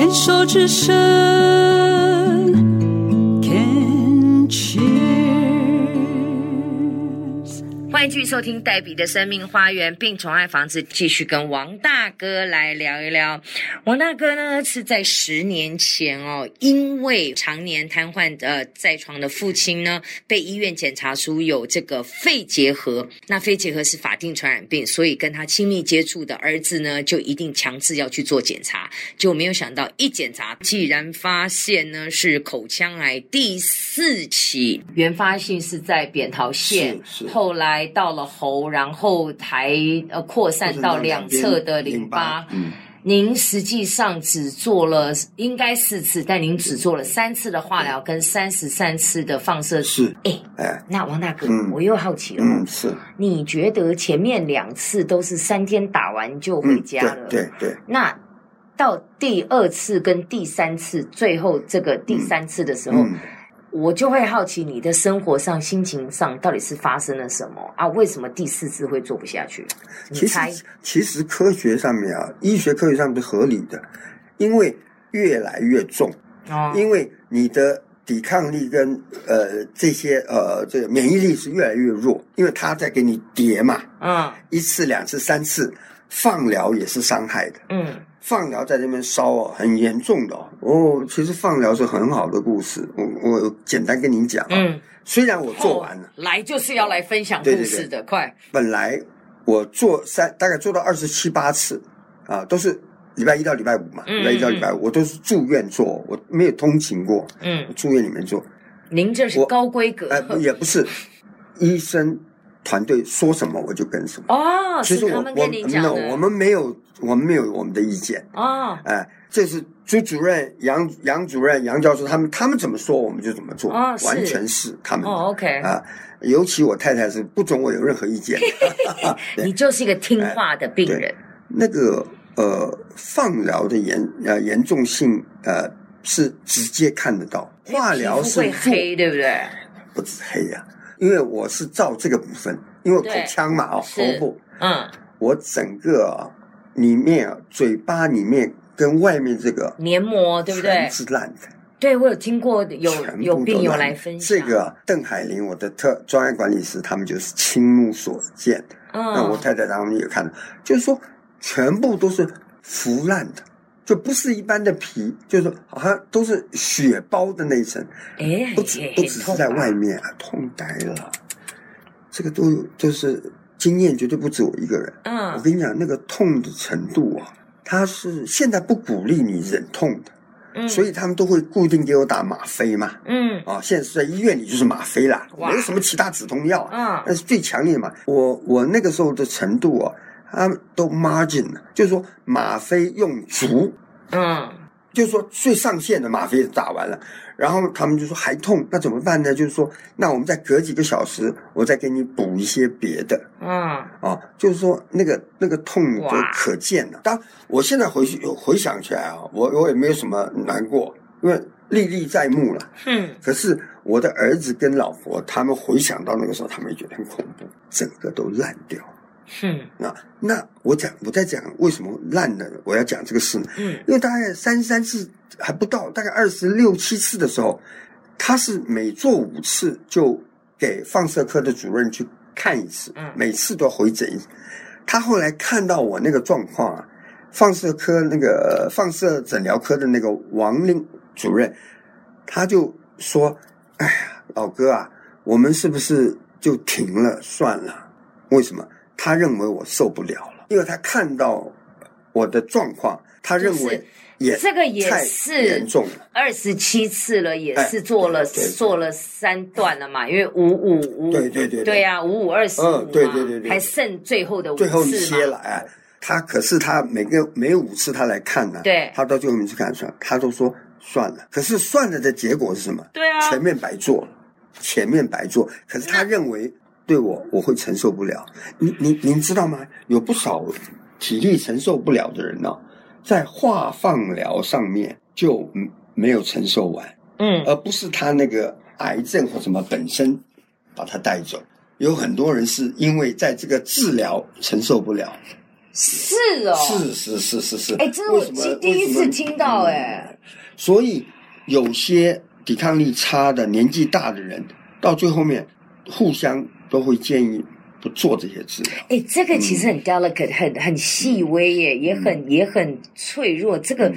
牵手之声。续收听黛比的生命花园并宠爱房子，继续跟王大哥来聊一聊。王大哥呢是在十年前哦，因为常年瘫痪呃在床的父亲呢，被医院检查出有这个肺结核。那肺结核是法定传染病，所以跟他亲密接触的儿子呢，就一定强制要去做检查。就没有想到一检查，既然发现呢是口腔癌第四期，原发性是在扁桃腺，后来到了喉，然后还呃扩散到两侧的淋巴。嗯，您实际上只做了应该四次，但您只做了三次的化疗跟三十三次的放射。是，哎，哎，那王大哥，嗯我又好奇了，嗯，是，你觉得前面两次都是三天打完就回嗯，家了？对对对，那到第二次跟第三次，最后这个第三次的时候，嗯，我就会好奇你的生活上、心情上到底是发生了什么啊？为什么第四次会做不下去？其？实其实科学上面啊，医学科学上是合理的，因为越来越重，哦，因为你的抵抗力跟呃这些呃这个免疫力是越来越弱，因为它在给你叠嘛，嗯一次、两次、三次，放疗也是伤害的。嗯，放疗在这边烧哦，很严重的哦。哦，其实放疗是很好的故事，我我简单跟您讲啊。嗯，虽然我做完了，来就是要来分享故事的，快，本来我做三大概做到二十七八次啊，都是礼拜一到礼拜五嘛，嗯礼拜一到礼拜五，我都是住院做，我没有通勤过，嗯，住院里面做。您这是我高规格哎、也不是，医生团队说什么我就跟什么。哦，其实我我是他们跟您讲，我们没有我们没有我们的意见。哦，哎，这是朱主任、杨杨主任、杨教授他们他们怎么说我们就怎么做，哦完全是他们的。哦，OK，啊。尤其我太太是不准我有任何意见。你就是一个听话的病人，那个呃，放疗的严呃严重性呃是直接看得到，化疗是做黑，对不对？不止黑呀、因为我是照这个部分，因为口腔嘛哦，喉部，嗯，我整个啊里面啊嘴巴里面跟外面这个黏膜对不对全？是烂的。对，我有听过有有病友来分享这个邓海林，我的特专业管理师，他们就是亲目所见。嗯那我嗯，太太他们也看到，就是说全部都是腐烂的，就不是一般的皮，就是好像都是血包的那一层，哎，不止不只是在外，面啊，痛呆了。这个都有，就是经验绝对不止我一个人。嗯。我跟你讲，那个痛的程度啊，他是现在不鼓励你忍痛的，嗯，所以他们都会固定给我打吗啡嘛。嗯。啊，现在是在医院里就是吗啡啦，没有什么其他止痛药，嗯。那是最强烈嘛。我我那个时候的程度啊，他们都 margin 了，就是说吗啡用足，嗯就是说最上限的吗啡打完了，然后他们就说还痛，那怎么办呢？就是说，那我们再隔几个小时，我再给你补一些别的嗯啊，就是说那个那个痛就可见了。当我现在回去回想起来啊，我我也没有什么难过，因为历历在目了。嗯，可是我的儿子跟老婆他们回想到那个时候，他们也觉得很恐怖，整个都烂掉。嗯啊，那我讲我在讲为什么烂呢？我要讲这个事呢，嗯因为大概三十三次还不到，大概二十六七次的时候，他是每做五次就给放射科的主任去看一次，嗯每次都回诊一次。他后来看到我那个状况啊，放射科那个呃放射诊疗科的那个王令主任，他就说：“哎呀，老哥啊，我们是不是就停了算了？为什么？他认为我受不了了，因为他看到我的状况，他认为也这个也是严重了。二十七次了，也哎是做了做了三段了嘛，因为五五五，对对对对对呀，五五二十五嗯对对对对还剩最后的五最后一些了，哎，他可是他每个每五次他来看呢，对他到最后面去看算，他都说算了。可是算了的结果是什么？对啊前面白做了，前面白做，可是他认为对我我会承受不了。您您您知道吗？有不少体力承受不了的人呢、在化放疗上面就嗯没有承受完。嗯而不是他那个癌症或什么本身把他带走。有很多人是因为在这个治疗承受不了，是哦，是是是是是，哎，这是我第第一次听到哎、嗯所以有些抵抗力差的、年纪大的人，到最后面互相都会建议不做这些治疗。哎，这个其实很 delicate，、很很细微耶，也很、也很脆弱。这个、嗯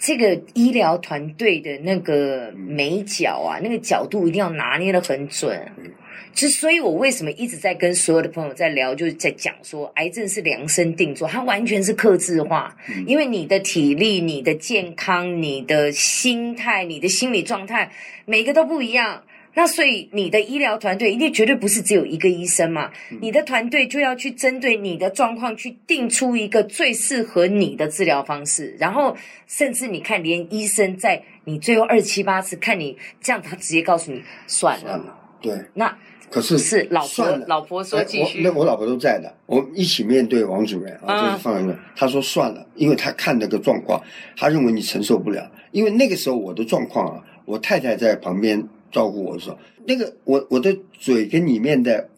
这个医疗团队的那个眉角啊，那个角度一定要拿捏的很准。嗯之所以，我为什么一直在跟所有的朋友在聊，就是在讲说，癌症是量身定做，它完全是克制化，嗯因为你的体力、你的健康、你的心态、你的心理状态，每个都不一样。那所以你的医疗团队一定绝对不是只有一个医生嘛，你的团队就要去针对你的状况去定出一个最适合你的治疗方式，然后甚至你看，连医生在你最后二七八次看你这样，他直接告诉你算了。算了，对，那可是是老婆老婆说哎继续。我那我老婆都在的，我们一起面对王主任啊，啊就是放在那，他说算了，因为他看那个状况，他认为你承受不了，因为那个时候我的状况啊，我太太在旁边照顾我的时候，那个我我的嘴跟里面的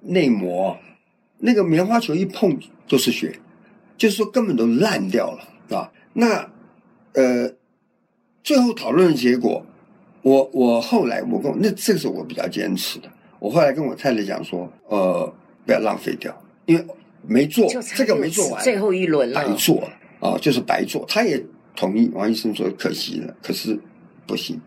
内膜，那个棉花球一碰都是血，就是说根本都烂掉了，是吧？那呃，最后讨论的结果，我我后来我跟我那这个是我比较坚持的，我后来跟我太太讲说，呃，不要浪费掉，因为没做这个没做完，最后一轮了白。做了啊，就是白做。他也同意，王医生说可惜了，可是不行，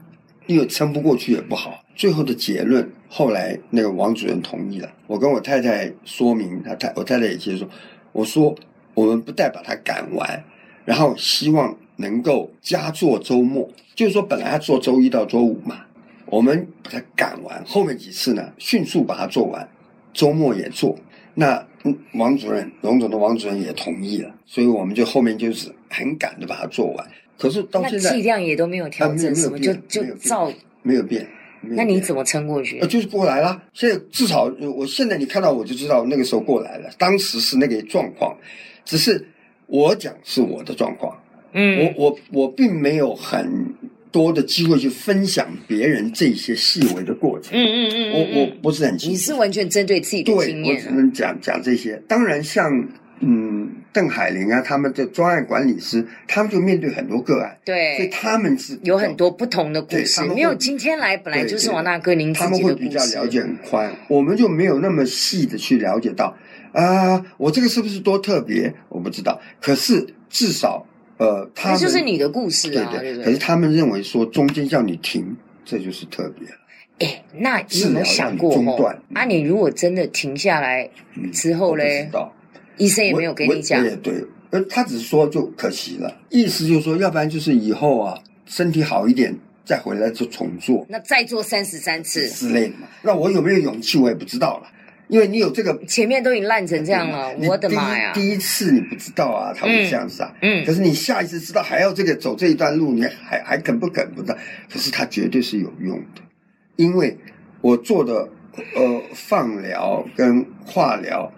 因为撑不过去也不好。最后的结论，后来那个王主任同意了，我跟我太太说明，他太我太太也接受，我说我们不但把它赶完，然后希望能够加做周末，就是说本来要做周一到周五嘛，我们把它赶完，后面几次呢迅速把它做完，周末也做。那王主任，荣总的王主任也同意了，所以我们就后面就是很赶的把它做完。可是到那现在剂量也都没有调整，什么就就照。没有变。那你怎么撑过去呃，？就是过来了。现在至少，呃我现在你看到我就知道那个时候过来了。当时是那个状况，只是我讲是我的状况，嗯，我我我并没有很多的机会去分享别人这些细微的过程。嗯嗯嗯嗯，我我嗯不是很清楚。你是完全针对自己的对，经验啊。我只能讲讲这些。当然像，嗯邓海玲啊，他们的专案管理师，他们就面对很多个案，对所以，他们是有很多不同的故事没有今天来本来就是王大哥您自他们会比较。了解很宽，我们就没有那么细的去了解到啊，我这个是不是多特别？我不知道。可是至少呃，他就是你的故事啊，对对，对对？可是他们认为说中间叫你停，这就是特别了。哎，那你有没有想过中断？啊，你如果真的停下来嗯之后嘞我不知，道医生也没有给你讲也对，呃，他只是说就可惜了，意思就是说，要不然就是以后啊，身体好一点再回来就重做那再做三十三次，之类的嘛。那我有没有勇气，我也不知道了，因为你有这个前面都已经烂成这样了，我的妈呀！第一次你不知道啊，他会这样子啊。嗯可是你下一次知道还要这个走这一段路，你还还肯不肯不知道？可是它绝对是有用的，因为我做的呃放疗跟化疗，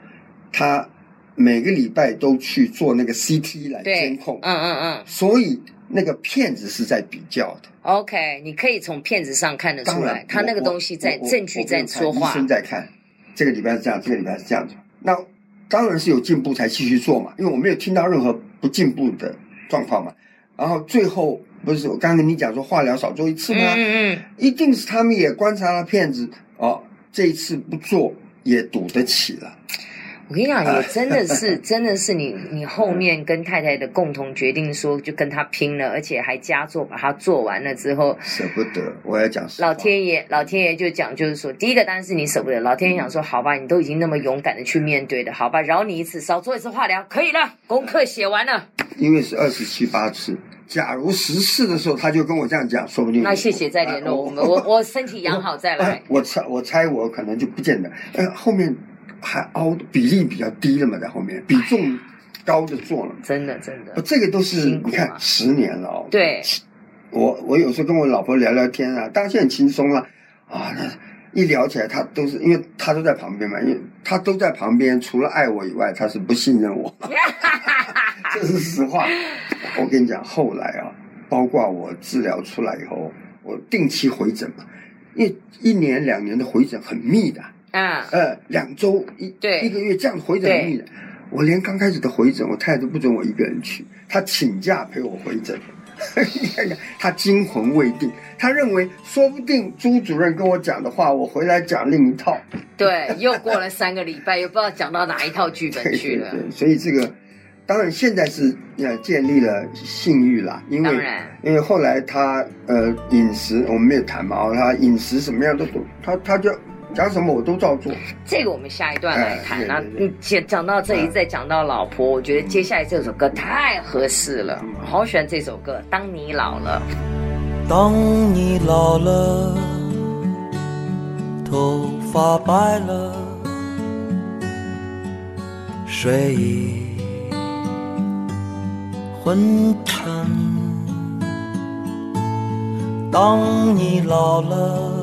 他每个礼拜都去做那个 CT 来监控，嗯嗯嗯所以那个骗子是在比较的。，OK，你可以从片子上看得出来，，他那个东西在证据在说话医。生在看，这个礼拜是这样，这个礼拜是这样子。那当然是有进步才继续做嘛，因为我没有听到任何不进步的状况嘛。然后最后不是我刚刚跟你讲说化疗少做一次嗯吗？嗯嗯，一定是他们也观察了骗子哦，这一次不做也赌得起了。我跟你讲，也真的是，真的是你，你后面跟太太的共同决定说，就跟他拼了，而且还加做，把它做完了之后，舍不得，我要讲老天爷，老天爷就讲，就是说，第一个当然是你舍不得，老天爷想说，好吧，你都已经那么勇敢的去面对的，好吧，饶你一次，少做一次化疗，可以了，功课写完了，因为是二十七八次，假如十次的时候他就跟我这样讲，说不定那谢谢再联络我们，我我身体养好再来哎。我猜我猜我可能就不见得，呃，后面还凹比例比较低了嘛，在后面比重高的做了，真的真的呃，这个都是你看十年了哦。对，我我有时候跟我老婆聊聊天啊，当然现在很轻松了啊，那一聊起来，她都是因为她都在旁边嘛，因为她都在旁边，除了爱我以外，她是不信任我，这是实话。我跟你讲，后来啊，包括我治疗出来以后，我定期回诊嘛，因为一年两年的回诊很密的，啊，呃，两周一对一个月这样回诊很密的。我连刚开始的回诊，我太太都不准我一个人去，她请假陪我回诊。你看看，他惊魂未定，他认为说不定朱主任跟我讲的话，我回来讲另一套。对，又过了三个礼拜，又不知道讲到哪一套剧本去了。对对对，所以这个当然现在是呃建立了信誉啦，因为当因为后来他呃饮食我们没有谈嘛，哦，他饮食什么样都都他他就讲什么我都照做。这个我们下一段来谈。那你讲讲到这里，嗯再讲到老婆，我觉得接下来这首歌太合适了，嗯好喜欢这首歌。当你老了，当你老了，头发白了，睡意昏沉。当你老了，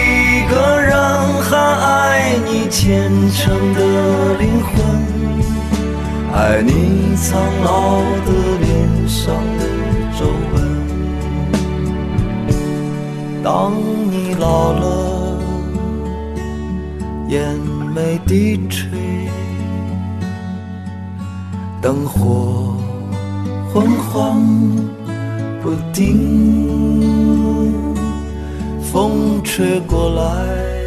虔诚的灵魂，爱你苍老的脸上的皱纹。当你老了，眼眉低垂，灯火昏黄不定，风吹过来，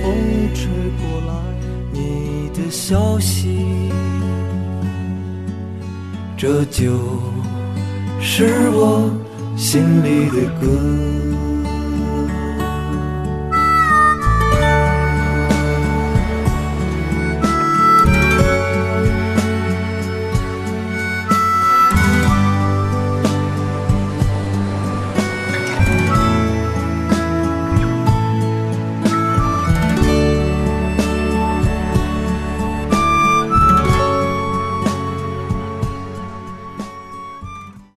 风吹过来，的消息，这就是我心里的歌。